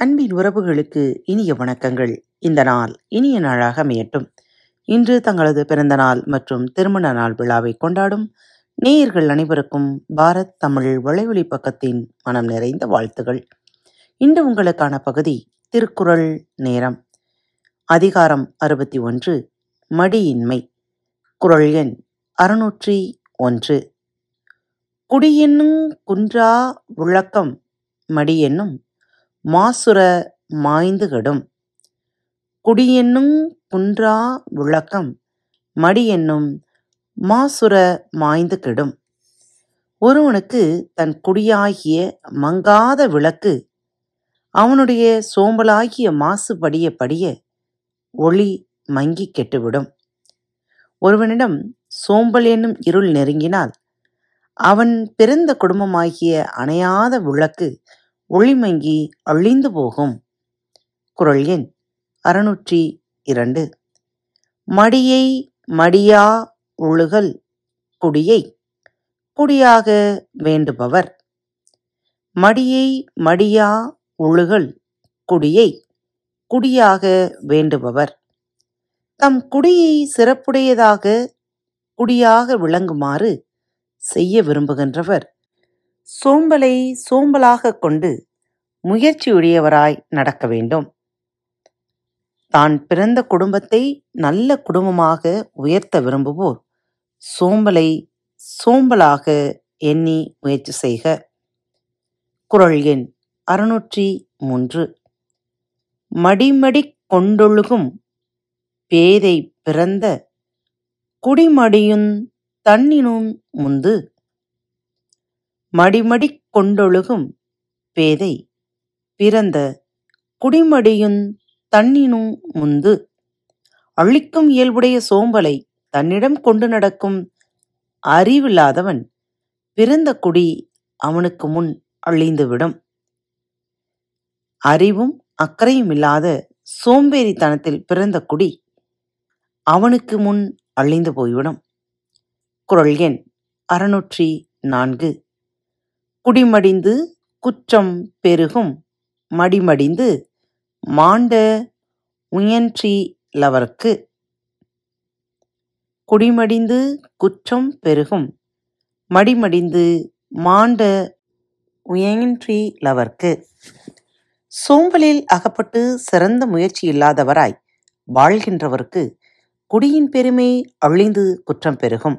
அன்பின் உறவுகளுக்கு இனிய வணக்கங்கள். இந்த நாள் இனிய நாளாக அமையட்டும். இன்று தங்களது பிறந்த நாள் மற்றும் திருமண நாள் விழாவை கொண்டாடும் நேயர்கள் அனைவருக்கும் பாரத் தமிழ் வலைவழி பக்கத்தின் மனம் நிறைந்த வாழ்த்துகள். இன்று உங்களுக்கான பகுதி திருக்குறள் நேரம். அதிகாரம் அறுபத்தி ஒன்று மடியின்மை. குரல் எண் அறுநூற்றி ஒன்று. குடியென்னும் குன்றா விளக்கம் மடி என்னும் மாசுர மாய்ந்து கெடும் குடியென்னும் குன்றா விளக்கம் மடியென்னும் மாசுர மாய்ந்து கெடும் ஒருவனுக்கு தன் குடியாகிய மங்காத விளக்கு அவனுடைய சோம்பலாகிய மாசு படிய படிய ஒளி மங்கி கெட்டுவிடும். ஒருவனிடம் சோம்பல் என்னும் இருள் நெருங்கினால் அவன் பிறந்த குடும்பமாகிய அணையாத விளக்கு ஒளிமங்கி அழிந்து போகும். குரல் எண் அறுநூற்றி இரண்டு. மடியை மடியா ஒழுகல் குடியை குடியாக வேண்டுபவர். மடியை மடியா ஒழுகல் குடியை குடியாக வேண்டுபவர். தம் குடியை சிறப்புடையதாக குடியாக விளங்குமாறு செய்ய விரும்புகின்றவர். சோம்பலை சோம்பலாகக் கொண்டு முயற்சியுடையவராய் நடக்க வேண்டும். தான் பிறந்த குடும்பத்தை நல்ல குடும்பமாக உயர்த்த விரும்புவோர் சோம்பலை சோம்பலாக எண்ணி முயற்சி செய்க. குரல் எண் அறுநூற்றி மூன்று. மடிமடிக் கொண்டொழுகும் பேதை பிறந்த குடிமடியுந் தன்னினும் முந்து மடிமடிக் கொண்டொழுகும் பேதை. பிறந்த குடிமடியுந் தன்னினும் முந்து. அழிக்கும் இயல்புடைய சோம்பலை தன்னிடம் கொண்டு நடக்கும் அறிவில்லாதவன் பிறந்த குடி அவனுக்கு முன் அழிந்துவிடும். அறிவும் அக்கறையும் இல்லாத சோம்பேறித்தனத்தில் பிறந்த குடி அவனுக்கு முன் அழிந்து போய்விடும். குரல் எண் அறுநூற்றி நான்கு. குடிமடிந்து குற்றம் பெருகும். மடிமடிந்து மாண்ட உயன்றீலவர்க்கு குடிமடிந்து குற்றம் பெருகும். மடிமடிந்து மாண்ட உயன்றீலவர்க்கு சோம்பலில் அகப்பட்டு சிறந்த முயற்சி இல்லாதவராய் வாழ்கின்றவர்க்கு குடியின் பெருமை அழிந்து குற்றம் பெருகும்.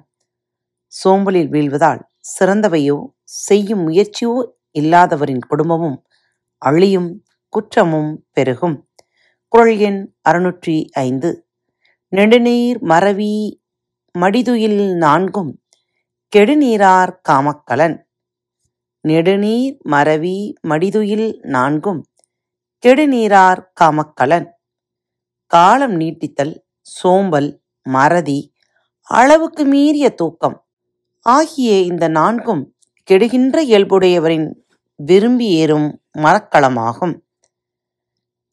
சோம்பலில் வீழ்வதால் சிறந்தவையோ செய்யும் முயற்சியோ இல்லாதவரின் குடும்பமும் அழியும் குற்றமும் பெருகும். குரல் எண் அறுநூற்றி ஐந்து. நெடுநீர் மறவி மடிதுயில் நான்கும். கெடுநீரார் காமக்கலன். நெடுநீர் மறவி மடிதுயில் நான்கும். கெடுநீரார் காமக்கலன். காலம் நீட்டித்தல் சோம்பல் மறதி அளவுக்கு மீறிய தூக்கம். ஆகிய இந்த நான்கும் கெடுகின்ற இயல்புடையவரின் விரும்பி ஏறும் மரக்களமாகும்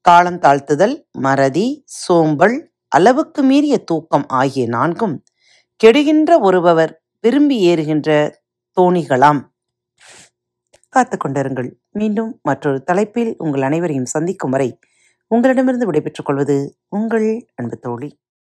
காலம் தாழ்த்துதல் மறதி சோம்பல் அளவுக்கு மீறிய தூக்கம் ஆகிய நான்கும் கெடுகின்ற ஒருபவர் விரும்பி ஏறுகின்ற தோணிகளாம். காத்து கொண்டிருங்கள். மீண்டும் மற்றொரு தலைப்பில் உங்கள் அனைவரையும் சந்திக்கும் வரை உங்களிடமிருந்து விடைபெற்றுக் கொள்வது உங்கள் அன்பு தோழி.